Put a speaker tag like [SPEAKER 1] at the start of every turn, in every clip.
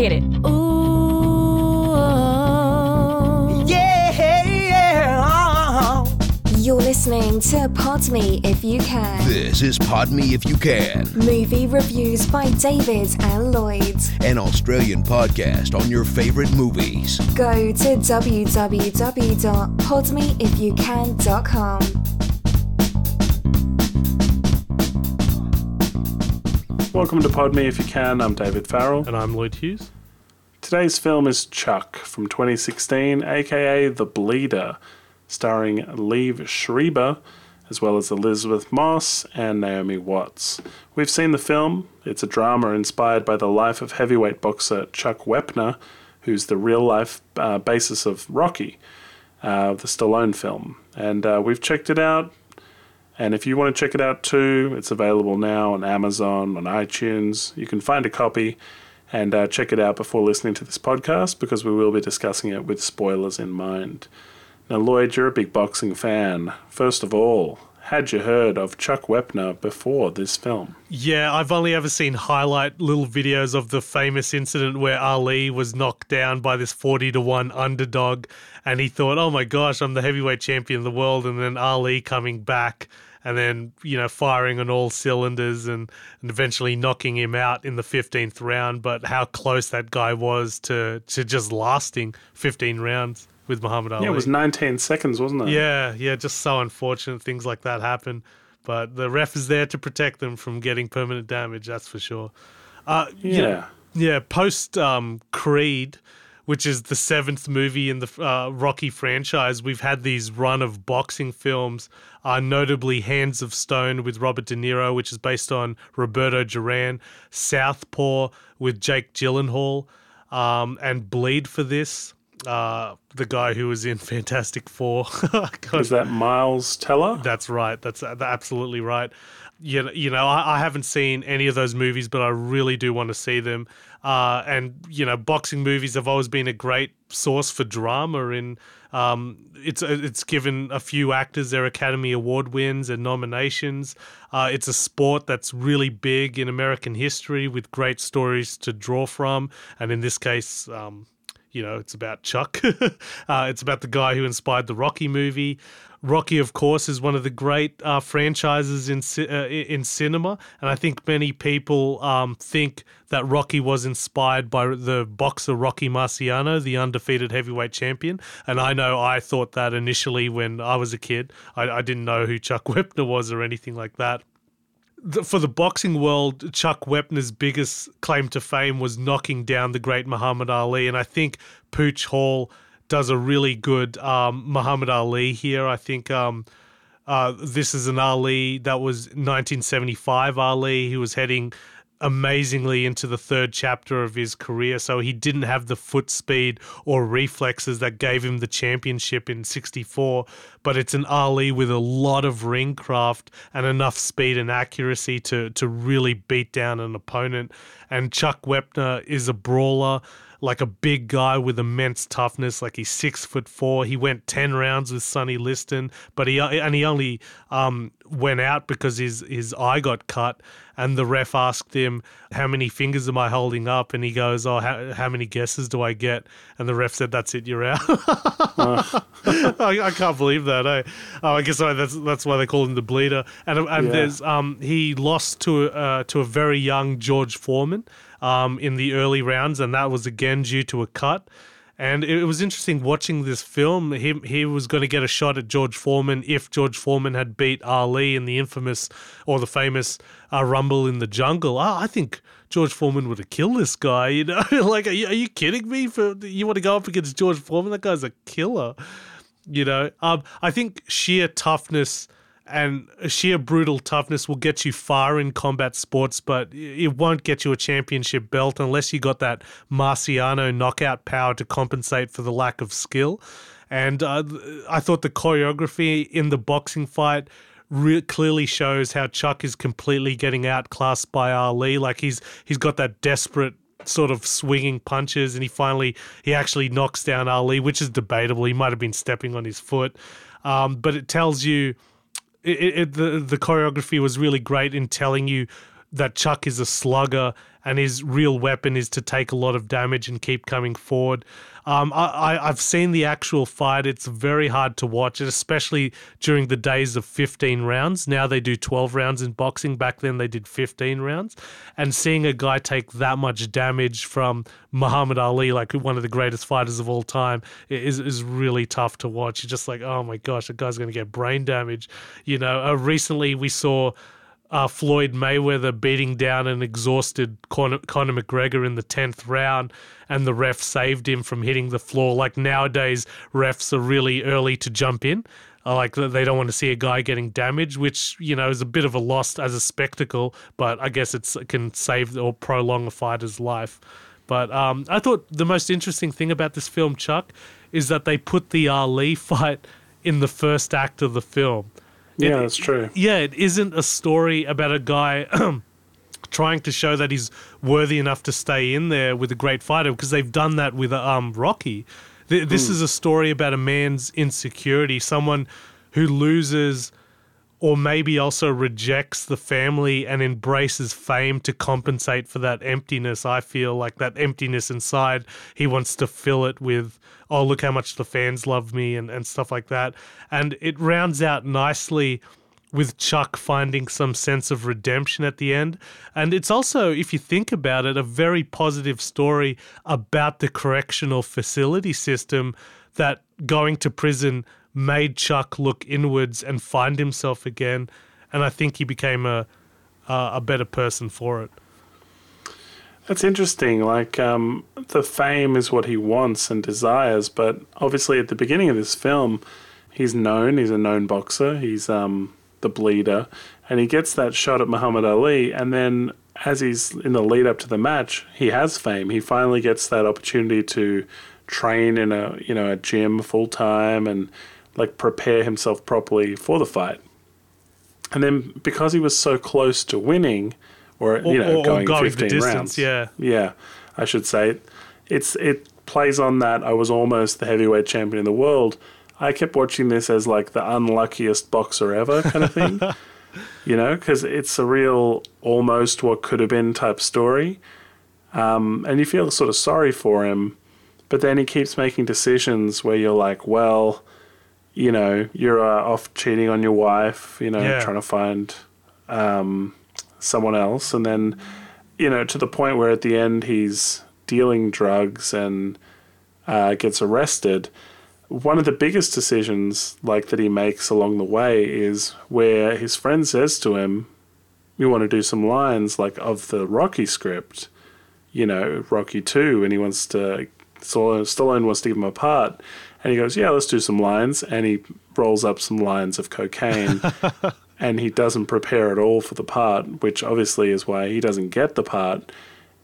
[SPEAKER 1] Hit it.
[SPEAKER 2] Ooh.
[SPEAKER 3] Yeah, yeah.
[SPEAKER 2] You're listening to Pod Me If You Can.
[SPEAKER 4] This is Pod Me If You Can,
[SPEAKER 2] Movie reviews by David and Lloyd.
[SPEAKER 4] an Australian podcast on your favorite movies.
[SPEAKER 2] Go to www.podmeifyoucan.com.
[SPEAKER 5] Welcome to Pod Me If You Can. I'm David Farrell.
[SPEAKER 6] And I'm Lloyd Hughes.
[SPEAKER 5] Today's film is Chuck from 2016, aka The Bleeder, starring Liev Schreiber, as well as Elisabeth Moss and Naomi Watts. We've seen the film. It's a drama inspired by the life of heavyweight boxer Chuck Wepner, who's the real life uh, basis of Rocky, uh, the Stallone film. And uh, we've checked it out. And if you want to check it out too, it's available now on Amazon, on iTunes. You can find a copy and uh, check it out before listening to this podcast because we will be discussing it with spoilers in mind. Now, Lloyd, you're a big boxing fan. First of all, had you heard of Chuck Wepner before this film?
[SPEAKER 6] Yeah, I've only ever seen highlight little videos of the famous incident where Ali was knocked down by this 40 to 1 underdog and he thought, "Oh my gosh, I'm the heavyweight champion of the world." And then Ali coming back and then, you know, firing on all cylinders and, and eventually knocking him out in the 15th round, but how close that guy was to to just lasting 15 rounds with Muhammad Ali.
[SPEAKER 5] Yeah, it was 19 seconds, wasn't it?
[SPEAKER 6] Yeah, yeah, just so unfortunate things like that happen. But the ref is there to protect them from getting permanent damage, that's for sure. Uh, you know,
[SPEAKER 5] Yeah.
[SPEAKER 6] yeah, post um, Creed, which is the seventh movie in the uh, Rocky franchise, we've had these run of boxing films, uh, notably Hands of Stone with Robert De Niro, which is based on Roberto Duran, Southpaw with Jake Gyllenhaal, um, and Bleed for this. Uh, the guy who was in Fantastic Four. God,
[SPEAKER 5] Is that Miles Teller?
[SPEAKER 6] that's right. That's uh, absolutely right. You know, you know I, I haven't seen any of those movies, but I really do want to see them. Uh, and you know, boxing movies have always been a great source for drama. In um, it's it's given a few actors their Academy Award wins and nominations. Uh, it's a sport that's really big in American history with great stories to draw from. And in this case, um, you know, it's about Chuck. uh, it's about the guy who inspired the Rocky movie. Rocky, of course, is one of the great uh, franchises in uh, in cinema, and I think many people um, think that Rocky was inspired by the boxer Rocky Marciano, the undefeated heavyweight champion. And I know I thought that initially when I was a kid. I, I didn't know who Chuck Wepner was or anything like that the, for the boxing world, Chuck Wepner's biggest claim to fame was knocking down the great Muhammad Ali, and I think Pooch Hall does a really good um, Muhammad Ali here. I think um, uh, this is an Ali that was 1975 Ali. He was heading amazingly into the third chapter of his career. So he didn't have the foot speed or reflexes that gave him the championship in 64. But it's an Ali with a lot of ring craft and enough speed and accuracy to, to really beat down an opponent. And Chuck Wepner is a brawler like a big guy with immense toughness. Like he's six foot four. He went ten rounds with Sonny Liston, but he and he only um, went out because his his eye got cut. And the ref asked him, "How many fingers am I holding up?" And he goes, "Oh, how, how many guesses do I get?" And the ref said, "That's it, you're out." I, I can't believe that. Eh? Oh, I guess that's that's why they call him the bleeder. And and
[SPEAKER 5] Yeah.
[SPEAKER 6] there's um he lost to uh, to a very young George Foreman um in the early rounds, and that was again due to a cut. And it was interesting watching this film. He he was going to get a shot at George Foreman if George Foreman had beat Ali in the infamous or the famous uh, Rumble in the Jungle. Oh, I think George Foreman would have killed this guy. You know, like are you, are you kidding me? For you want to go up against George Foreman? That guy's a killer. You know, um, I think sheer toughness and sheer brutal toughness will get you far in combat sports, but it won't get you a championship belt unless you got that Marciano knockout power to compensate for the lack of skill. And uh, I thought the choreography in the boxing fight re- clearly shows how Chuck is completely getting outclassed by Ali. Like he's he's got that desperate sort of swinging punches, and he finally he actually knocks down Ali, which is debatable. He might have been stepping on his foot, um, but it tells you it, it, the the choreography was really great in telling you that Chuck is a slugger and his real weapon is to take a lot of damage and keep coming forward. Um, I, I, I've seen the actual fight. It's very hard to watch, especially during the days of 15 rounds. Now they do 12 rounds in boxing. Back then they did 15 rounds. And seeing a guy take that much damage from Muhammad Ali, like one of the greatest fighters of all time, is, is really tough to watch. You're just like, oh my gosh, a guy's going to get brain damage. You know, uh, recently we saw uh, Floyd Mayweather beating down an exhausted Conor, McGregor in the 10th round, and the ref saved him from hitting the floor. Like nowadays, refs are really early to jump in. Like they don't want to see a guy getting damaged, which you know is a bit of a loss as a spectacle. But I guess it can save or prolong a fighter's life. But um, I thought the most interesting thing about this film, Chuck, is that they put the Ali fight in the first act of the film.
[SPEAKER 5] Yeah,
[SPEAKER 6] It-
[SPEAKER 5] that's true.
[SPEAKER 6] Yeah, it isn't a story about a guy trying to show that he's worthy enough to stay in there with a great fighter because they've done that with um, Rocky. Th- This is a story about a man's insecurity, someone who loses or maybe also rejects the family and embraces fame to compensate for that emptiness. I feel like that emptiness inside, he wants to fill it with, oh, look how much the fans love me and, and stuff like that. And it rounds out nicely with Chuck finding some sense of redemption at the end. And it's also, if you think about it, a very positive story about the correctional facility system that going to prison made Chuck look inwards and find himself again. And I think he became a a, a better person for it.
[SPEAKER 5] That's interesting. Like, um, the fame is what he wants and desires, but obviously at the beginning of this film, he's known. He's a known boxer. He's um, the bleeder, and he gets that shot at Muhammad Ali, and then as he's in the lead up to the match, he has fame. He finally gets that opportunity to train in a you know a gym full time and like prepare himself properly for the fight. And then because he was so close to winning, or,
[SPEAKER 6] Or-
[SPEAKER 5] you know,
[SPEAKER 6] or- or
[SPEAKER 5] going,
[SPEAKER 6] going the
[SPEAKER 5] 15
[SPEAKER 6] distance,
[SPEAKER 5] rounds,
[SPEAKER 6] yeah.
[SPEAKER 5] yeah, I should say, it's it plays on that. I was almost the heavyweight champion in the world. I kept watching this as like the unluckiest boxer ever kind of thing, you know, because it's a real almost what could have been type story, um, and you feel sort of sorry for him, but then he keeps making decisions where you're like, well, you know, you're uh, off cheating on your wife, you know,
[SPEAKER 6] Yeah.
[SPEAKER 5] trying to find um, someone else, and then you know to the point where at the end he's dealing drugs and uh, gets arrested. One of the biggest decisions like that he makes along the way is where his friend says to him, "You want to do some lines like of the Rocky script, you know, Rocky Two, and he wants to Stallone, Stallone wants to give him a part." And he goes, "Yeah, let's do some lines." And he rolls up some lines of cocaine, and he doesn't prepare at all for the part, which obviously is why he doesn't get the part.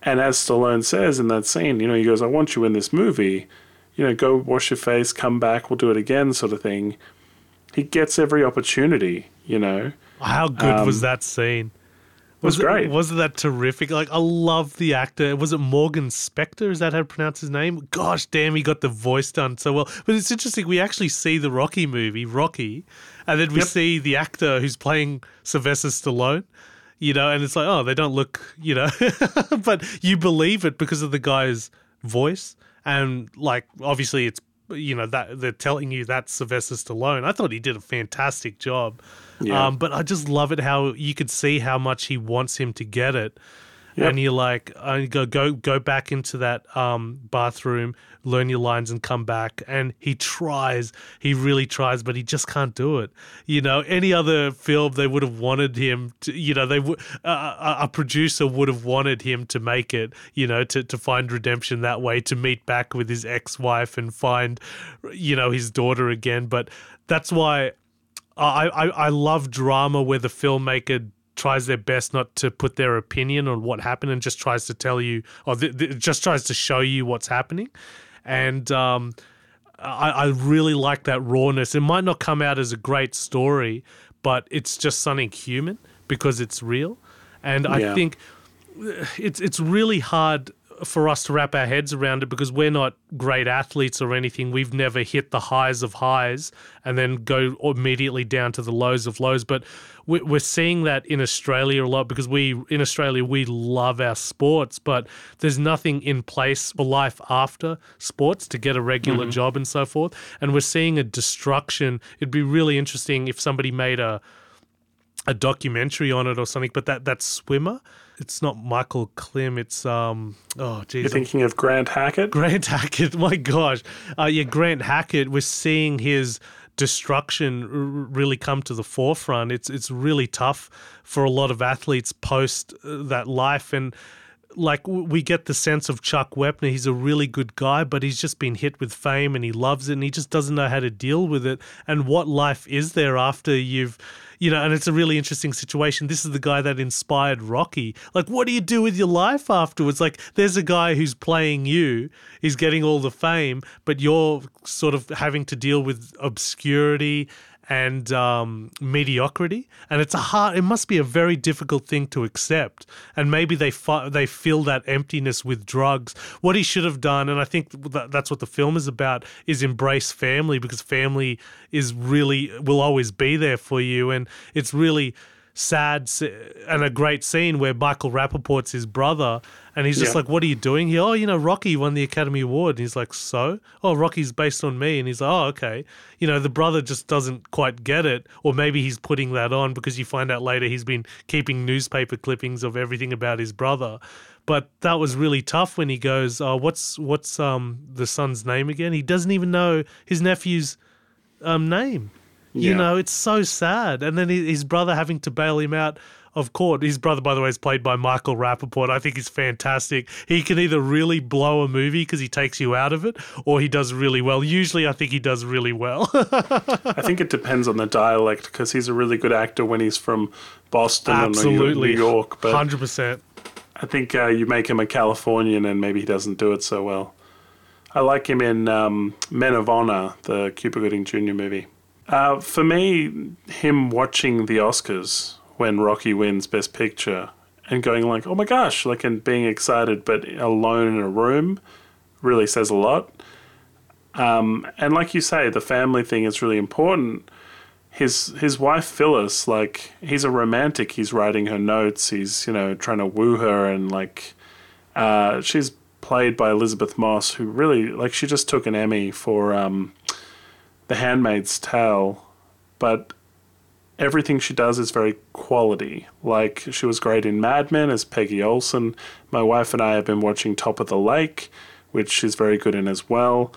[SPEAKER 5] And as Stallone says in that scene, you know, he goes, "I want you in this movie. You know, go wash your face, come back, we'll do it again," sort of thing. He gets every opportunity, you know.
[SPEAKER 6] How good was
[SPEAKER 5] Um,
[SPEAKER 6] that scene?
[SPEAKER 5] Was
[SPEAKER 6] it-
[SPEAKER 5] great.
[SPEAKER 6] wasn't that terrific? Like I love the actor. Was it Morgan Spector? Is that how to pronounce his name? Gosh damn, he got the voice done so well. But it's interesting. We actually see the Rocky movie, Rocky, and then we
[SPEAKER 5] Yep.
[SPEAKER 6] see the actor who's playing Sylvester Stallone. You know, and it's like, oh, they don't look, you know, but you believe it because of the guy's voice, and like obviously it's you know that they're telling you that Sylvester Stallone. I thought he did a fantastic job.
[SPEAKER 5] Yeah.
[SPEAKER 6] Um, but I just love it how you could see how much he wants him to get it.
[SPEAKER 5] Yep.
[SPEAKER 6] And you're like, I go go go back into that um, bathroom, learn your lines, and come back. And he tries, he really tries, but he just can't do it. You know, any other film they would have wanted him to. You know, they would uh, a producer would have wanted him to make it. You know, to to find redemption that way, to meet back with his ex-wife and find, you know, his daughter again. But that's why I, I, I love drama where the filmmaker tries their best not to put their opinion on what happened and just tries to tell you or th- th- just tries to show you what's happening. And um, I, I really like that rawness. It might not come out as a great story, but it's just something human because it's real. And I think it's it's really hard for us to wrap our heads around it because we're not great athletes or anything. We've never hit the highs of highs and then go immediately down to the lows of lows. But we're seeing that in Australia a lot because we, in Australia, we love our sports, but there's nothing in place for life after sports to get a regular job and so forth. And we're seeing a destruction. It'd be really interesting if somebody made a, a documentary on it or something, but that that swimmer, it's not Michael Klim, it's um oh geez,
[SPEAKER 5] You're thinking of Grant Hackett?
[SPEAKER 6] Grant Hackett. My gosh, uh, yeah, Grant Hackett. We're seeing his destruction really come to the forefront. It's it's really tough for a lot of athletes post uh, that life and. Like we get the sense of Chuck Wepner, he's a really good guy, but he's just been hit with fame and he loves it and he just doesn't know how to deal with it. And what life is there after you've, you know, and it's a really interesting situation. This is the guy that inspired Rocky. Like, what do you do with your life afterwards? Like, there's a guy who's playing you, he's getting all the fame, but you're sort of having to deal with obscurity and um, mediocrity, and it's a hard. It must be a very difficult thing to accept. And maybe they fi- they fill that emptiness with drugs. What he should have done, and I think that that's what the film is about, is embrace family because family is really will always be there for you, and it's really sad and a great scene where Michael Rapaport's his brother, and he's just
[SPEAKER 5] Yeah.
[SPEAKER 6] like, "What are you doing here?" Oh, you know, Rocky won the Academy Award, and he's like, "So? Oh, Rocky's based on me," and he's like, "Oh, okay." You know, the brother just doesn't quite get it, or maybe he's putting that on because you find out later he's been keeping newspaper clippings of everything about his brother. But that was really tough when he goes, "Oh, what's what's um the son's name again?" He doesn't even know his nephew's um name. You
[SPEAKER 5] Yeah.
[SPEAKER 6] know, it's so sad. And then his brother having to bail him out of court. His brother, by the way, is played by Michael Rapaport. I think he's fantastic. He can either really blow a movie because he takes you out of it, or he does really well. Usually, I think he does really well.
[SPEAKER 5] I think it depends on the dialect because he's a really good actor when he's from Boston or New- New York. But
[SPEAKER 6] 100%.
[SPEAKER 5] I think uh, you make him a Californian and maybe he doesn't do it so well. I like him in um, Men of Honor, the Cuba Gooding Jr. movie. Uh, for me, him watching the Oscars when Rocky wins Best Picture and going like, "Oh my gosh!" like and being excited, but alone in a room, really says a lot. Um, and like you say, the family thing is really important. His his wife Phyllis, like he's a romantic. He's writing her notes. He's you know trying to woo her, and like uh, she's played by Elisabeth Moss, who really like she just took an Emmy for um, The Handmaid's Tale, but everything she does is very quality. Like she was great in Mad Men as Peggy Olson. My wife and I have been watching Top of the Lake, which she's very good in as well.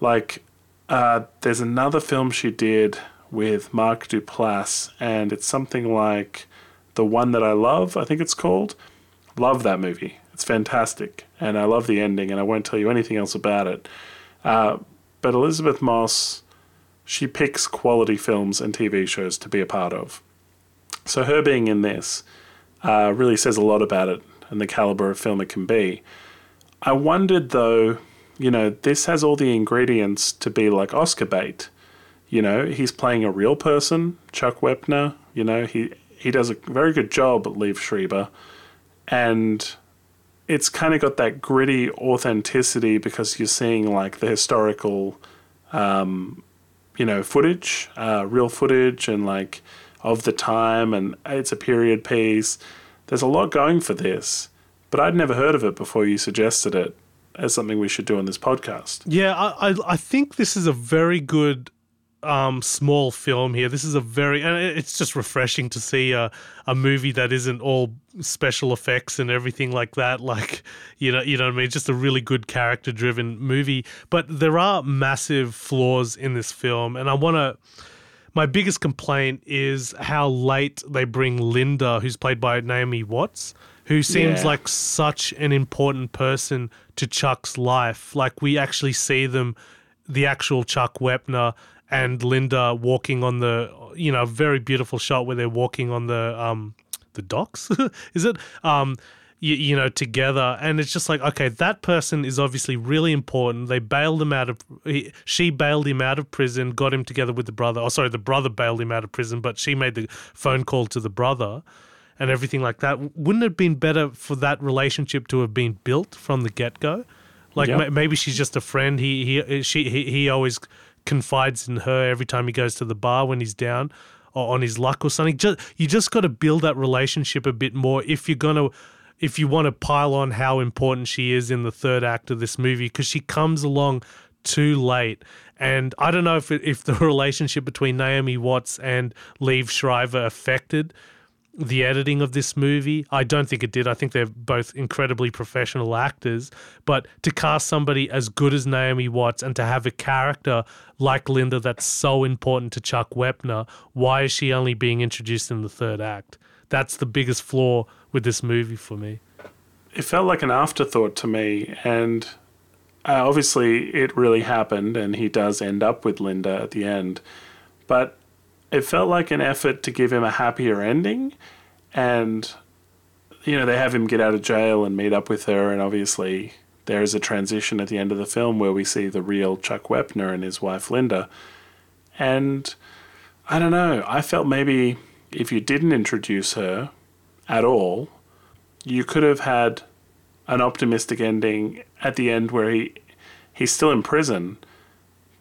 [SPEAKER 5] Like uh, there's another film she did with Mark Duplass, and it's something like The One That I Love, I think it's called. Love that movie. It's fantastic, and I love the ending, and I won't tell you anything else about it. Uh, but Elisabeth Moss, she picks quality films and TV shows to be a part of. So her being in this uh, really says a lot about it and the caliber of film it can be. I wondered though, you know, this has all the ingredients to be like Oscar bait. You know, he's playing a real person, Chuck Wepner. You know, he he does a very good job at Liev Schreiber, and it's kind of got that gritty authenticity because you're seeing like the historical, um, you know, footage, uh, real footage, and like of the time, and it's a period piece. There's a lot going for this, but I'd never heard of it before you suggested it as something we should do on this podcast.
[SPEAKER 6] Yeah, I, I, I think this is a very good um, small film here. This is a very, and it's just refreshing to see a, a movie that isn't all special effects and everything like that. Like, you know, you know what I mean? Just a really good character driven movie. But there are massive flaws in this film, and I want to. My biggest complaint is how late they bring Linda, who's played by Naomi Watts, who seems
[SPEAKER 5] Yeah.
[SPEAKER 6] like such an important person to Chuck's life. Like we actually see them, the actual Chuck Wepner and Linda walking on the, you know, very beautiful shot where they're walking on the um the docks. Is it? Um, you, you know, together, and it's just like, okay, that person is obviously really important. They bailed him out of, he, she bailed him out of prison, got him together with the brother. Oh, sorry, the brother bailed him out of prison, but she made the phone call to the brother. and everything like that. Wouldn't it have been better for that relationship to have been built from the get go? Like
[SPEAKER 5] Yep.
[SPEAKER 6] ma- maybe she's just a friend. He he she he, he always confides in her every time he goes to the bar when he's down or on his luck or something. Just you just got to build that relationship a bit more if you're gonna if you want to pile on how important she is in the third act of this movie because she comes along too late. And I don't know if it, if the relationship between Naomi Watts and Liev Schreiber affected the editing of this movie. I don't think it did. I think they're both incredibly professional actors. But to cast somebody as good as Naomi Watts and to have a character like Linda that's so important to Chuck Wepner, why is she only being introduced in the third act? That's the biggest flaw with this movie for me.
[SPEAKER 5] it felt like an afterthought to me and uh, obviously it really happened and he does end up with linda at the end but it felt like an effort to give him a happier ending. And you know they have him get out of jail and meet up with her. And obviously there is a transition at the end of the film where we see the real chuck wepner and his wife linda. And i don't know. I felt maybe if you didn't introduce her at all you could have had an optimistic ending at the end where he he's still in prison,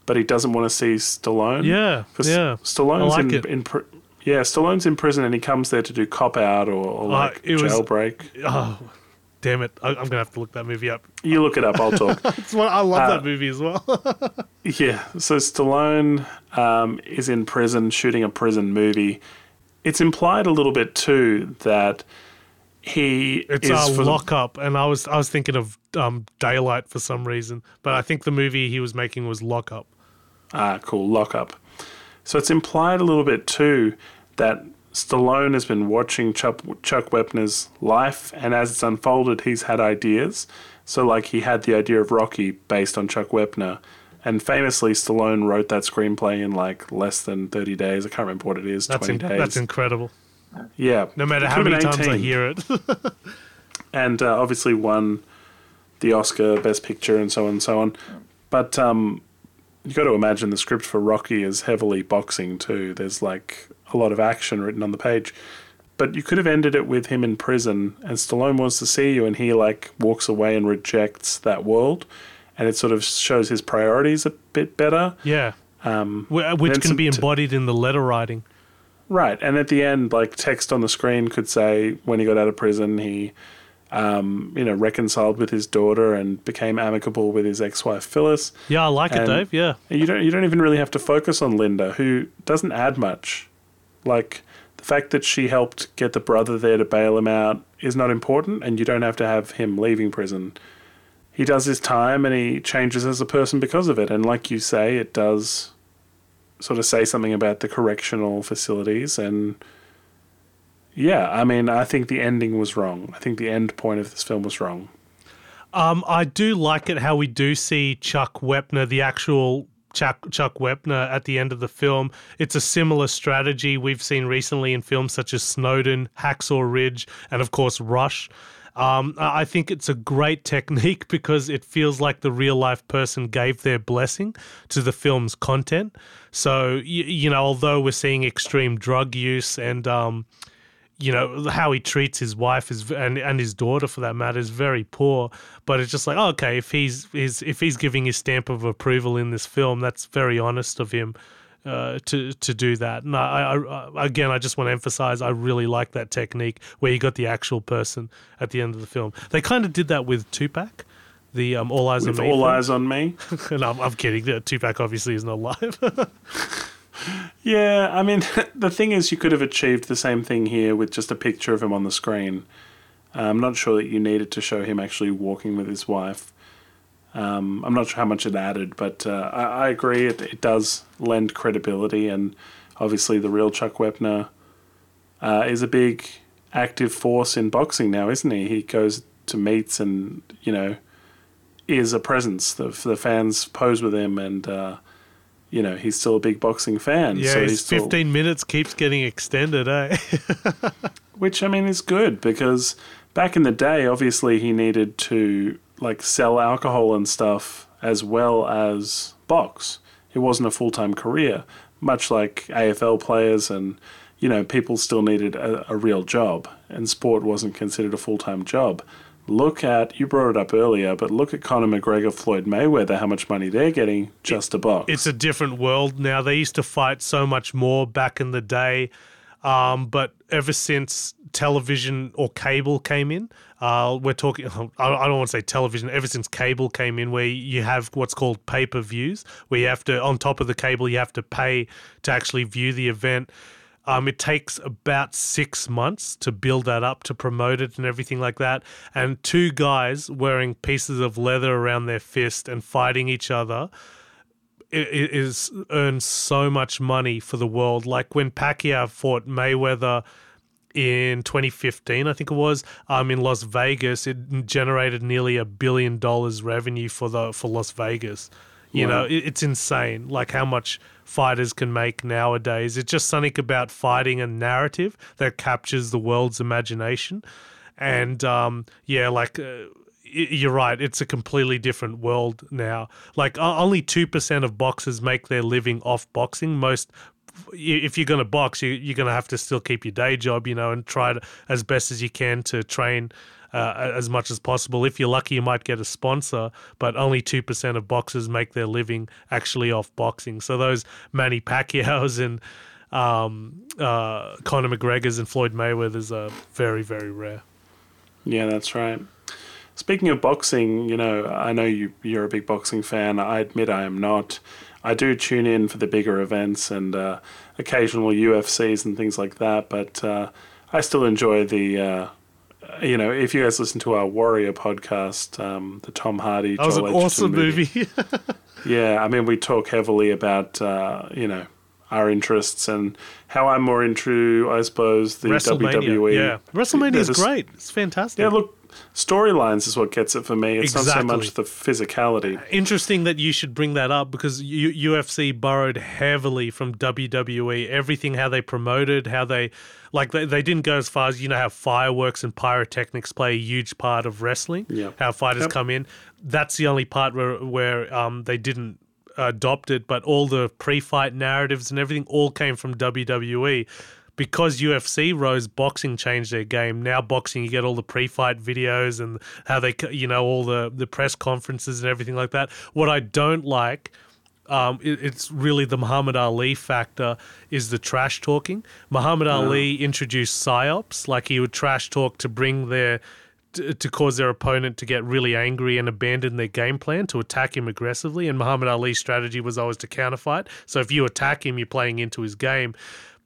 [SPEAKER 5] but he doesn't want to see Stallone.
[SPEAKER 6] Yeah, yeah.
[SPEAKER 5] Stallone's
[SPEAKER 6] like
[SPEAKER 5] in,
[SPEAKER 6] it.
[SPEAKER 5] in pr- yeah, Stallone's in prison and he comes there to do cop out or, or like
[SPEAKER 6] Uh, it was-
[SPEAKER 5] jailbreak.
[SPEAKER 6] Oh, damn it. I, I'm going to have to look that movie up.
[SPEAKER 5] You look it up. I'll talk.
[SPEAKER 6] It's one, I love
[SPEAKER 5] Uh,
[SPEAKER 6] that movie as well.
[SPEAKER 5] Yeah, so Stallone um, is in prison shooting a prison movie. It's implied a little bit too that he
[SPEAKER 6] It's
[SPEAKER 5] is
[SPEAKER 6] uh,
[SPEAKER 5] the-
[SPEAKER 6] Lockup, and I was I was thinking of um, Daylight for some reason, but I think the movie he was making was Lockup.
[SPEAKER 5] Ah, cool. Lockup. So it's implied a little bit too that Stallone has been watching Chuck, Chuck Wepner's life, and as it's unfolded, he's had ideas. So, like, he had the idea of Rocky based on Chuck Wepner. And famously, Stallone wrote that screenplay in like less than 30 days. I can't remember what it is,
[SPEAKER 6] That's
[SPEAKER 5] 20
[SPEAKER 6] in,
[SPEAKER 5] days.
[SPEAKER 6] that's incredible.
[SPEAKER 5] yeah.
[SPEAKER 6] No matter how many times I hear it.
[SPEAKER 5] and uh, obviously won the Oscar Best Picture and so on and so on. But um, you got to imagine the script for Rocky is heavily boxing too. There's like a lot of action written on the page. But you could have ended it with him in prison, and Stallone wants to see you, and he like walks away and rejects that world, and it sort of shows his priorities a bit better.
[SPEAKER 6] yeah,
[SPEAKER 5] Um,
[SPEAKER 6] which can be embodied in the letter writing.
[SPEAKER 5] Right, and at the end, like text on the screen could say when he got out of prison, he, um, you know, reconciled with his daughter and became amicable with his ex-wife Phyllis.
[SPEAKER 6] Yeah, I like it, Dave. Yeah.
[SPEAKER 5] You don't you don't even really have to focus on Linda, who doesn't add much. Like the fact that she helped get the brother there to bail him out is not important, and you don't have to have him leaving prison. He does his time and he changes as a person because of it. And like you say, it does sort of say something about the correctional facilities and yeah, I mean, I think the ending was wrong. I think the end point of this film was wrong.
[SPEAKER 6] Um, I do like it how we do see Chuck Wepner, the actual Chuck, Chuck Wepner, at the end of the film. It's a similar strategy we've seen recently in films such as Snowden, Hacksaw Ridge, and of course Rush. Um, I think it's a great technique because it feels like the real life person gave their blessing to the film's content. So, you, you know, although we're seeing extreme drug use and, um, you know how he treats his wife is and and his daughter for that matter is very poor. But it's just like oh, okay if he's is if he's giving his stamp of approval in this film that's very honest of him uh, to to do that. And I, I, again I just want to emphasize I really like that technique where you got the actual person at the end of the film. They kind of did that with Tupac the um, All Eyes
[SPEAKER 5] With
[SPEAKER 6] on Me
[SPEAKER 5] all
[SPEAKER 6] film.
[SPEAKER 5] eyes on me.
[SPEAKER 6] and I'm, I'm kidding. Tupac obviously is not alive
[SPEAKER 5] Yeah, I mean, the thing is, you could have achieved the same thing here with just a picture of him on the screen. I'm not sure that you needed to show him actually walking with his wife. Um, I'm not sure how much it added, but uh, I, I agree it, it does lend credibility, and obviously the real Chuck Wepner uh, is a big active force in boxing now, isn't he? He goes to meets and you know is a presence. The the fans pose with him, and uh, you know he's still a big boxing fan.
[SPEAKER 6] yeah
[SPEAKER 5] so
[SPEAKER 6] his
[SPEAKER 5] he's still,
[SPEAKER 6] 15 minutes keeps getting extended eh
[SPEAKER 5] which I mean is good because back in the day, obviously he needed to like sell alcohol and stuff as well as box. It wasn't a full time career, much like AFL players and you know, people still needed a, a real job, and sport wasn't considered a full time job. Look at you brought it up earlier, but look at Conor McGregor, Floyd Mayweather, how much money they're getting just to box.
[SPEAKER 6] It's a different world now. They used to fight so much more back in the day. Um, but ever since television or cable came in, uh, we're talking, I I don't want to say television, ever since cable came in, where you have what's called pay per views, where you have to, on top of the cable, you have to pay to actually view the event. Um, it takes about six months to build that up, to promote it, and everything like that. And two guys wearing pieces of leather around their fist and fighting each other it is earns so much money for the world. Like when Pacquiao fought Mayweather in 2015, I think it was, um, in Las Vegas, it generated nearly a billion dollars revenue for the for Las Vegas. You
[SPEAKER 5] Wow.
[SPEAKER 6] know, it, it's insane. Like how much fighters can make nowadays. It's just something about fighting a narrative that captures the world's imagination. And um, yeah, like. Uh, you're right. It's a completely different world now. Like only two percent of boxers make their living off boxing. Most, if you're going to box, you, you're going to have to still keep your day job, you know, and try to, as best as you can to train uh, as much as possible. If you're lucky, you might get a sponsor, but only two percent of boxers make their living actually off boxing. So those Manny Pacquiao's and um, uh, Conor McGregor's and Floyd Mayweather's are very, very rare.
[SPEAKER 5] Yeah, that's right. Speaking of boxing, you know, I know you you're a big boxing fan. I admit I am not. I do tune in for the bigger events and uh, occasional UFCs and things like that, but uh, I still enjoy the. Uh, you know, if you guys listen to our Warrior podcast, um, the Tom Hardy,
[SPEAKER 6] That was an
[SPEAKER 5] Edgerton
[SPEAKER 6] awesome movie.
[SPEAKER 5] Yeah, I mean, we talk heavily about uh, you know our interests and how I'm more into, I suppose, the WWE.
[SPEAKER 6] Yeah. WrestleMania is great. It's fantastic.
[SPEAKER 5] Yeah, look, storylines is what gets it for me. It's not so much the physicality.
[SPEAKER 6] Interesting that you should bring that up because U- UFC borrowed heavily from WWE. Everything, how they promoted, how they, like, they, they didn't go as far as, you know, how fireworks and pyrotechnics play a huge part of wrestling,
[SPEAKER 5] Yeah.
[SPEAKER 6] how fighters
[SPEAKER 5] Yep.
[SPEAKER 6] come in. That's the only part where, where um, they didn't adopt it, but all the pre fight narratives and everything all came from WWE. Because UFC rose, boxing changed their game. Now boxing, you get all the pre-fight videos and how they, you know, all the the press conferences and everything like that. What I don't like um, it, it's really the Muhammad Ali factor is the trash talking. Muhammad Ali introduced psyops, like he would trash talk to bring their to, to cause their opponent to get really angry and abandon their game plan to attack him aggressively. And Muhammad Ali's strategy was always to counterfight. So if you attack him, you're playing into his game.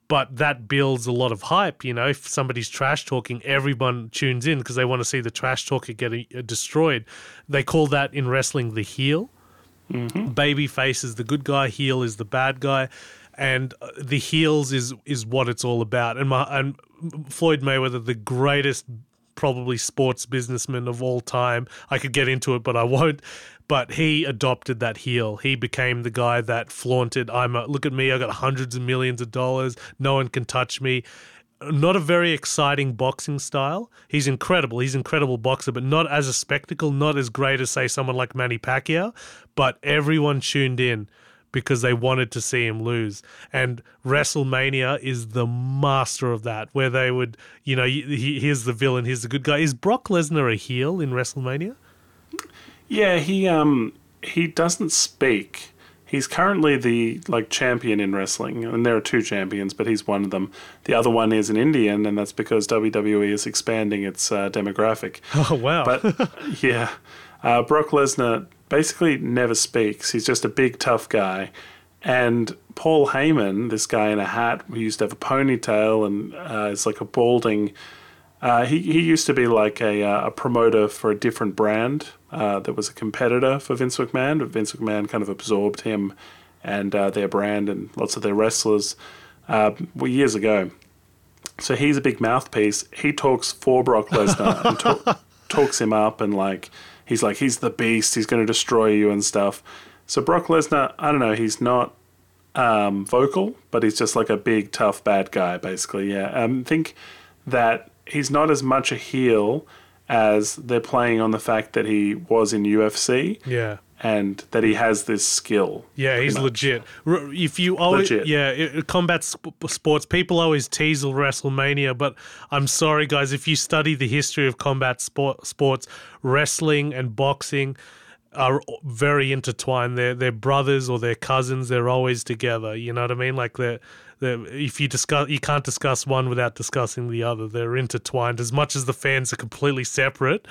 [SPEAKER 6] But that builds a lot of hype. You know, if somebody's trash talking, everyone tunes in because they want to see the trash talker get uh, destroyed. They call that in wrestling the heel baby face is the good guy, heel is the bad guy, and uh, the heels is is what it's all about. And my, and Floyd Mayweather, the greatest probably sports businessman of all time. I could get into it, but I won't. But he adopted that heel. He became the guy that flaunted, "I'm a look at me. I got hundreds of millions of dollars. No one can touch me." not a very exciting boxing style. He's incredible. He's an incredible boxer, but not as a spectacle, not as great as say someone like Manny Pacquiao. But everyone tuned in because they wanted to see him lose. And WrestleMania is the master of that, where they would, you know, he, here's the villain, here's the good guy. Is Brock Lesnar a heel in WrestleMania?
[SPEAKER 5] Yeah, he um he doesn't speak. He's currently the like champion in wrestling, and there are two champions, but he's one of them. The other one is an Indian, and that's because WWE is expanding its uh, demographic.
[SPEAKER 6] Oh wow!
[SPEAKER 5] But yeah, uh, Brock Lesnar basically never speaks. He's just a big tough guy. And Paul Heyman, this guy in a hat who used to have a ponytail and uh, is like a balding. Uh, he he used to be like a uh, a promoter for a different brand uh, that was a competitor for Vince McMahon, but Vince McMahon kind of absorbed him and uh, their brand and lots of their wrestlers uh, years ago. So he's a big mouthpiece. He talks for Brock Lesnar and talk, talks him up and like he's like he's the beast. He's going to destroy you and stuff. So Brock Lesnar, I don't know. He's not um, vocal, but he's just like a big tough bad guy, basically. Yeah, um, think that he's not as much a heel as they're playing on the fact that he was in UFC.
[SPEAKER 6] yeah,
[SPEAKER 5] and that he has this skill.
[SPEAKER 6] Yeah, he's
[SPEAKER 5] much.
[SPEAKER 6] legit. If you always,
[SPEAKER 5] Legit.
[SPEAKER 6] yeah, i- combat sp- sports, people always tease WrestleMania, but I'm sorry, guys. If you study the history of combat sport, sports, wrestling and boxing are very intertwined. They're they're brothers or they're cousins. They're always together. You know what I mean? Like they're. they're if you discuss, you can't discuss one without discussing the other. They're intertwined. As much as the fans are completely separate,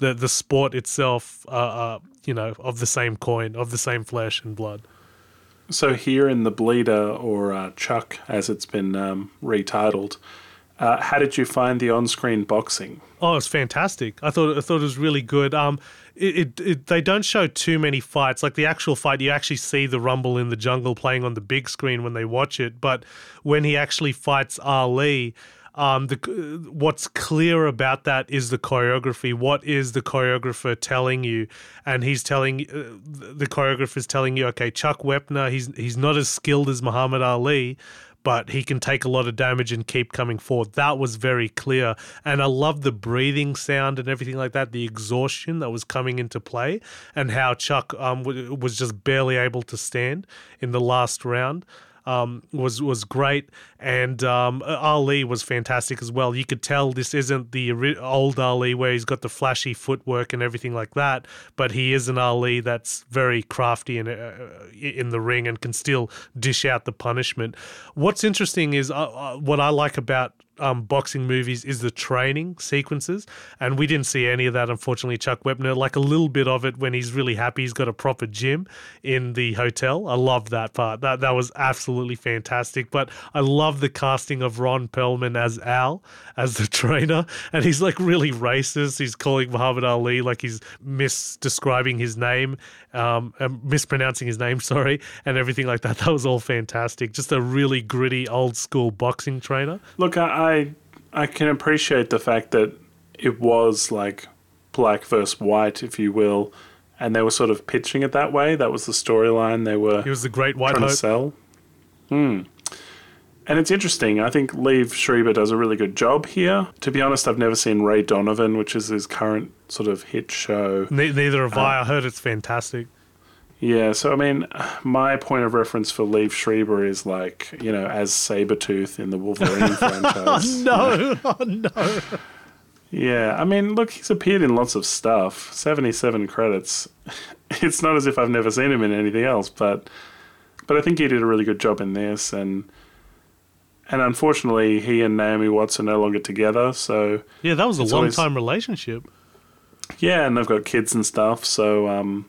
[SPEAKER 6] the the sport itself, uh, uh, you know, of the same coin, of the same flesh and blood.
[SPEAKER 5] So here in the Bleeder or uh, Chuck, as it's been um, retitled, uh, how did you find the on-screen boxing?
[SPEAKER 6] Oh, it's fantastic. I thought I thought it was really good. Um, it, it, it they don't show too many fights. Like the actual fight, you actually see the Rumble in the Jungle playing on the big screen when they watch it. But when he actually fights Ali, um, the what's clear about that is the choreography. What is the choreographer telling you? And he's telling uh, the choreographer is telling you, okay, Chuck Wepner, he's he's not as skilled as Muhammad Ali, but he can take a lot of damage and keep coming forward. That was very clear. And I love the breathing sound and everything like that, the exhaustion that was coming into play, and how Chuck um, was just barely able to stand in the last round. Um, was was great, and um, Ali was fantastic as well. You could tell this isn't the old Ali where he's got the flashy footwork and everything like that, but he is an Ali that's very crafty in uh, in the ring and can still dish out the punishment. What's interesting is uh, uh, what I like about um, boxing movies is the training sequences, and we didn't see any of that. Unfortunately, Chuck Wepner, like a little bit of it when he's really happy, he's got a proper gym in the hotel. I love that part. That that was absolutely fantastic. But I love the casting of Ron Perlman as Al, as the trainer, and he's like really racist. He's calling Muhammad Ali like he's misdescribing his name, um, mispronouncing his name, sorry, and everything like that. That was all fantastic. Just a really gritty old school boxing trainer.
[SPEAKER 5] Look, I I I can appreciate the fact that it was like black versus white, if you will, and they were sort of pitching it that way. That was the storyline they were
[SPEAKER 6] He was the great white
[SPEAKER 5] trying
[SPEAKER 6] hope.
[SPEAKER 5] to sell. Hmm. And it's interesting. I think Liev Schreiber does a really good job here. To be honest, I've never seen Ray Donovan, which is his current sort of hit show.
[SPEAKER 6] Ne- neither have I. I heard it's fantastic.
[SPEAKER 5] Yeah, so I mean, my point of reference for Liev Schreiber is like, you know, as Sabretooth in the Wolverine franchise.
[SPEAKER 6] No, oh no.
[SPEAKER 5] Yeah, I mean, look, he's appeared in lots of stuff. 77 credits. It's not as if I've never seen him in anything else, but but I think he did a really good job in this and and unfortunately he and Naomi Watts are no longer together, so
[SPEAKER 6] Yeah, that was a long time relationship.
[SPEAKER 5] yeah, and they've got kids and stuff, so um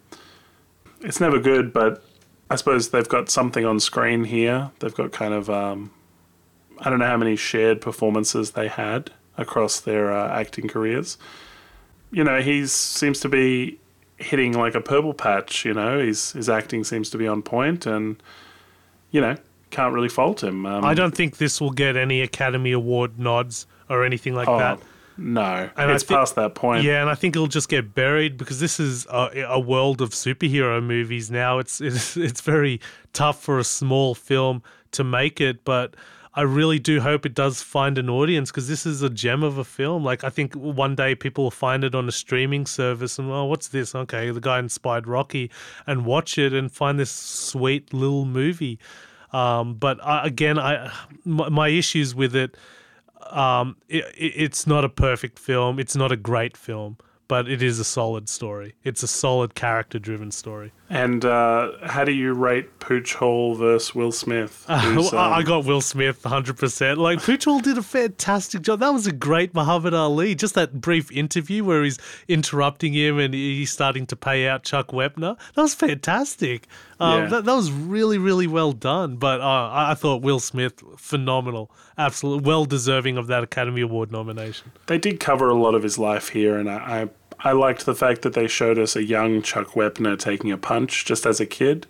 [SPEAKER 5] it's never good, but I suppose they've got something on screen here. They've got kind of um I don't know how many shared performances they had across their uh, acting careers. You know, he seems to be hitting like a purple patch. You know, his his acting seems to be on point, and you know, can't really fault him. Um,
[SPEAKER 6] I don't think this will get any Academy Award nods or anything like
[SPEAKER 5] Oh,
[SPEAKER 6] that.
[SPEAKER 5] No,
[SPEAKER 6] And
[SPEAKER 5] it's past that point.
[SPEAKER 6] Yeah, and I think it'll just get buried because this is a, a world of superhero movies now. It's it's it's very tough for a small film to make it, but I really do hope it does find an audience because this is a gem of a film. Like I think one day people will find it on a streaming service and oh, what's this? Okay, the guy inspired Rocky, and watch it and find this sweet little movie. Um, but I, again, I my, my issues with it um, it, it- it's not a perfect film. It's not a great film, but it is a solid story. It's a solid character-driven story.
[SPEAKER 5] And uh, how do you rate Pooch Hall versus Will Smith?
[SPEAKER 6] Uh, I got Will Smith 100%. Like, Pooch Hall did a fantastic job. That was a great Muhammad Ali. Just that brief interview where he's interrupting him and he's starting to pay out Chuck Wepner. That was fantastic. Um,
[SPEAKER 5] Yeah.
[SPEAKER 6] that, that was really, really well done. But uh, I, I thought Will Smith, phenomenal. Absolutely well deserving of that Academy Award nomination.
[SPEAKER 5] they did cover a lot of his life here, and I, I I liked the fact that they showed us a young Chuck Wepner taking a punch just as a kid.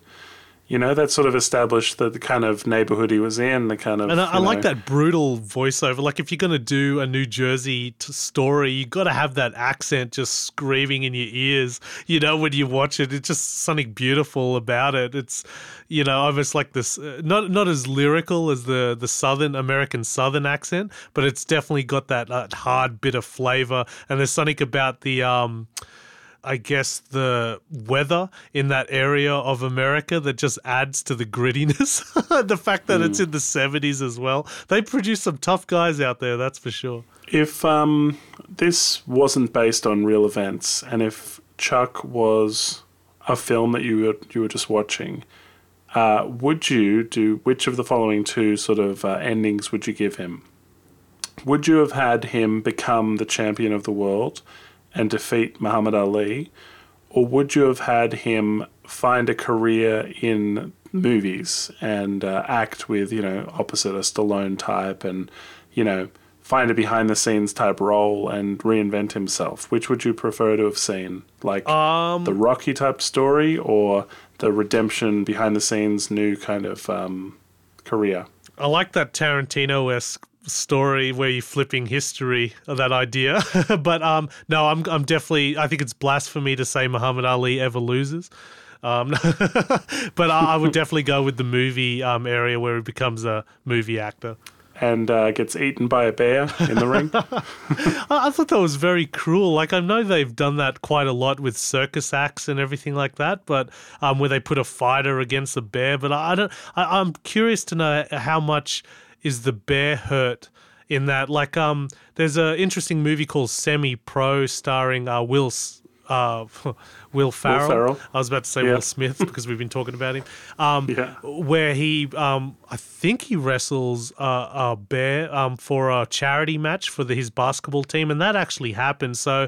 [SPEAKER 5] You know, that sort of established the, the kind of neighborhood he was in, the kind of.
[SPEAKER 6] And I, I like that brutal voiceover. Like if you're gonna do a New Jersey t- story, you got to have that accent just screaming in your ears. You know when you watch it, it's just something beautiful about it. It's you know almost like this, uh, not not as lyrical as the the Southern American Southern accent, but it's definitely got that uh, hard, of flavor. And there's something about the um I guess the weather in that area of America that just adds to the grittiness. the fact that it's in the 70s as well. They produce some tough guys out there, that's for sure.
[SPEAKER 5] If um, this wasn't based on real events, and if Chuck was a film that you were you were just watching, uh, would you do which of the following two sort of uh, endings would you give him? Would you have had him become the champion of the world and defeat Muhammad Ali, or would you have had him find a career in movies and uh, act with you know opposite a Stallone type and you know find a behind the scenes type role and reinvent himself? Which would you prefer to have seen, like
[SPEAKER 6] Um,
[SPEAKER 5] the Rocky type story or the redemption behind the scenes new kind of um, career?
[SPEAKER 6] I like that Tarantino esque story where you're flipping history of that idea. but um, no, I'm I'm definitely I think it's blasphemy to say Muhammad Ali ever loses. Um, but I, I would definitely go with the movie um, area where he becomes a movie actor.
[SPEAKER 5] And uh, gets eaten by a bear in the ring.
[SPEAKER 6] I, thought that was very cruel. Like I know they've done that quite a lot with circus acts and everything like that, but um, where they put a fighter against a bear. But I, I don't. I, I'm curious to know how much is the bear hurt in that. Like um, there's an interesting movie called Semi Pro starring uh, Will. Uh, Will Farrell.
[SPEAKER 5] Ferrell.
[SPEAKER 6] I was about to say
[SPEAKER 5] Yeah.
[SPEAKER 6] Will Smith because we've been talking about him. Um,
[SPEAKER 5] Yeah.
[SPEAKER 6] where he, um, I think he wrestles uh, a bear um, for a charity match for the, his basketball team, and that actually happened. So uh,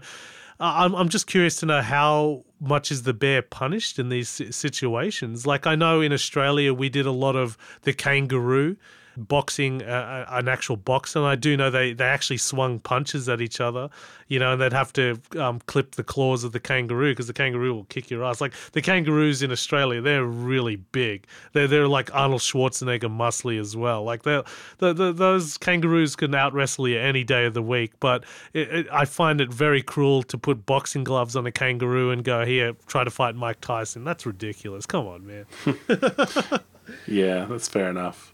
[SPEAKER 6] I'm, I'm just curious to know how much is the bear punished in these situations. Like I know in Australia we did a lot of the kangaroo boxing uh, an actual box and I do know they they actually swung punches at each other you know and they'd have to um, clip the claws of the kangaroo because the kangaroo will kick your ass. Like the kangaroos in Australia they're really big. They're they're like Arnold Schwarzenegger muscly as well. Like they the, the, those kangaroos can out wrestle you any day of the week but it, it, I find it very cruel to put boxing gloves on a kangaroo and go here try to fight Mike Tyson. That's ridiculous. Come on man.
[SPEAKER 5] Yeah, that's fair enough.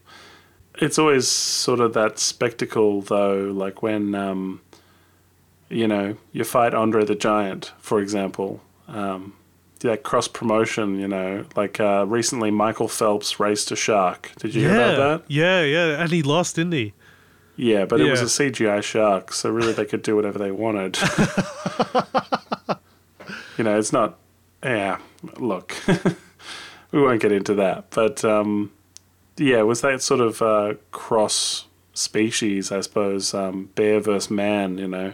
[SPEAKER 5] It's always sort of that spectacle, though, like when, um, you know, you fight Andre the Giant, for example. Um, that cross promotion, you know, like uh, recently Michael Phelps raced a shark. Did you hear about that?
[SPEAKER 6] Yeah, yeah, and he lost, didn't he?
[SPEAKER 5] Yeah, but it was a CGI shark, so really they could do whatever they wanted. you know, it's not. Yeah, look, we won't get into that, but um, yeah, it was that sort of uh, cross species, I suppose, um, bear versus man. You know,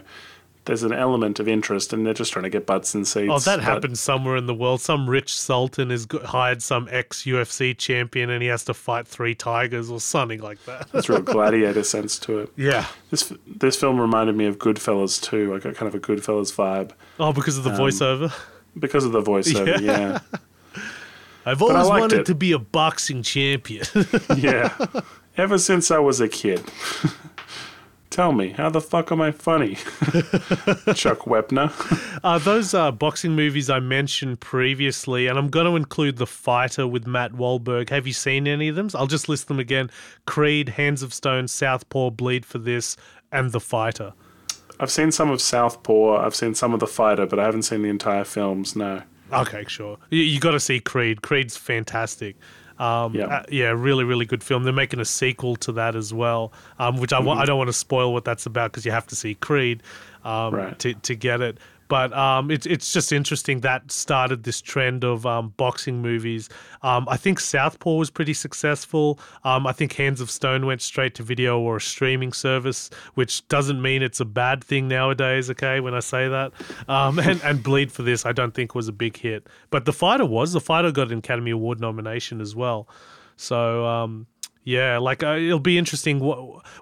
[SPEAKER 5] there's an element of interest, and they're just trying to get butts and seats.
[SPEAKER 6] Oh, that
[SPEAKER 5] but-
[SPEAKER 6] happens somewhere in the world. Some rich sultan has hired some ex UFC champion, and he has to fight three tigers or something like that.
[SPEAKER 5] There's real gladiator sense to it.
[SPEAKER 6] yeah.
[SPEAKER 5] This this film reminded me of Goodfellas too. I got kind of a Goodfellas vibe
[SPEAKER 6] Oh, because of the voiceover.
[SPEAKER 5] because of the voiceover.
[SPEAKER 6] Yeah.
[SPEAKER 5] yeah.
[SPEAKER 6] I've always wanted
[SPEAKER 5] it.
[SPEAKER 6] to be a boxing champion.
[SPEAKER 5] Yeah. Ever since I was a kid. Tell me, how the fuck am I funny? Chuck Wepner.
[SPEAKER 6] uh, those uh, boxing movies I mentioned previously, and I'm going to include The Fighter with Matt Wahlberg. Have you seen any of them? I'll just list them again Creed, Hands of Stone, Southpaw, Bleed for This, and The Fighter.
[SPEAKER 5] I've seen some of Southpaw, I've seen some of The Fighter, but I haven't seen the entire films, no.
[SPEAKER 6] Okay, sure. You, you got to see Creed. Creed's fantastic. Um,
[SPEAKER 5] Yeah.
[SPEAKER 6] uh, yeah, really, really good film. They're making a sequel to that as well, um, which I, wa- I don't want to spoil what that's about because you have to see Creed um,
[SPEAKER 5] Right.
[SPEAKER 6] to to get it. But um, it's it's just interesting that started this trend of um, boxing movies. Um, I think Southpaw was pretty successful. Um, I think Hands of Stone went straight to video or a streaming service, which doesn't mean it's a bad thing nowadays. Okay, when I say that, um, and and Bleed for this, I don't think was a big hit, but The Fighter was. The Fighter got an Academy Award nomination as well. So um, yeah, like uh, it'll be interesting.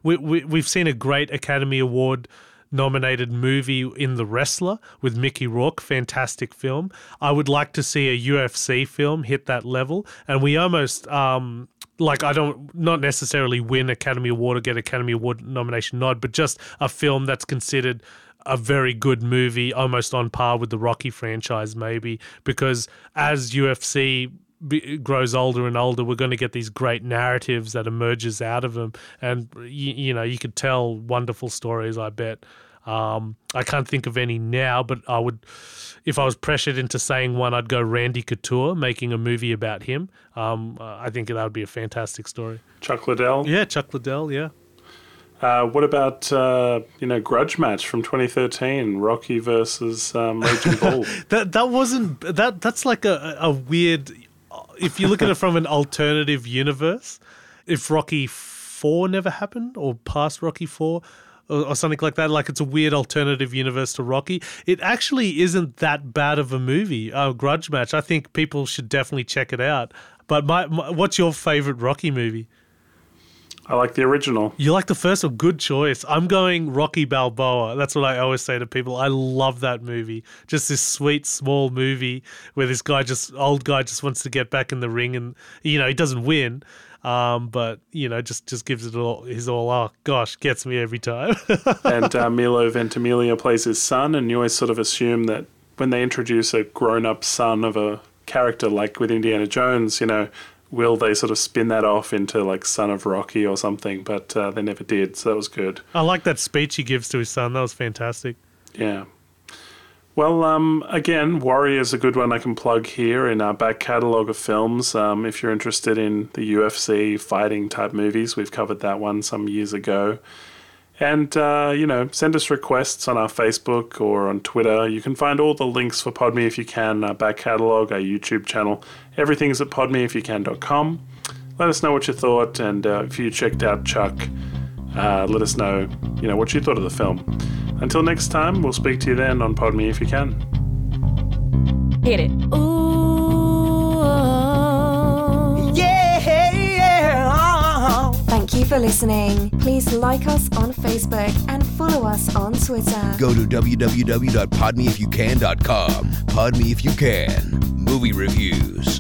[SPEAKER 6] We, we we've seen a great Academy Award nominated movie in The Wrestler with Mickey Rourke, fantastic film. I would like to see a UFC film hit that level, and we almost um like I don't not necessarily win Academy Award or get Academy Award nomination nod, but just a film that's considered a very good movie, almost on par with the Rocky franchise, maybe because as UFC be, grows older and older, we're going to get these great narratives that emerges out of them, and you, you know you could tell wonderful stories. I bet. Um, I can't think of any now, but I would, if I was pressured into saying one, I'd go Randy Couture making a movie about him. Um, I think that would be a fantastic story.
[SPEAKER 5] Chuck Liddell.
[SPEAKER 6] Yeah, Chuck Liddell. Yeah.
[SPEAKER 5] Uh, what about uh, you know Grudge match from 2013, Rocky versus um, Raging Bull?
[SPEAKER 6] That that wasn't that. That's like a a weird. If you look at it from an alternative universe, if Rocky Four never happened or past Rocky Four. Or, or something like that, like it's a weird alternative universe to Rocky. It actually isn't that bad of a movie. Uh, Grudge Match. I think people should definitely check it out. But my, my what's your favorite Rocky movie?
[SPEAKER 5] I like the original.
[SPEAKER 6] You like the first one? Good choice. I'm going Rocky Balboa. That's what I always say to people. I love that movie. Just this sweet small movie where this guy just old guy just wants to get back in the ring and you know he doesn't win, um, but you know just just gives it all his all. Oh gosh, gets me every time.
[SPEAKER 5] and uh, Milo Ventimiglia plays his son, and you always sort of assume that when they introduce a grown-up son of a character like with Indiana Jones, you know, will they sort of spin that off into like Son of Rocky or something? But uh, they never did, so that was good.
[SPEAKER 6] I like that speech he gives to his son. That was fantastic.
[SPEAKER 5] Yeah. Well, um, again, Warrior is a good one I can plug here in our back catalogue of films. Um, if you're interested in the UFC fighting type movies, we've covered that one some years ago. And, uh, you know, send us requests on our Facebook or on Twitter. You can find all the links for Podme if you can, our back catalogue, our YouTube channel. Everything's at podmeifyoucan.com. Let us know what you thought, and uh, if you checked out Chuck, uh, let us know, you know, what you thought of the film. Until next time, we'll speak to you then on Podme if you can.
[SPEAKER 2] Hit it.
[SPEAKER 3] Ooh,
[SPEAKER 2] for listening. Please like us on Facebook and follow us on Twitter.
[SPEAKER 4] Go to www.podmeifyoucan.com. Pod Me If You Can. Movie reviews.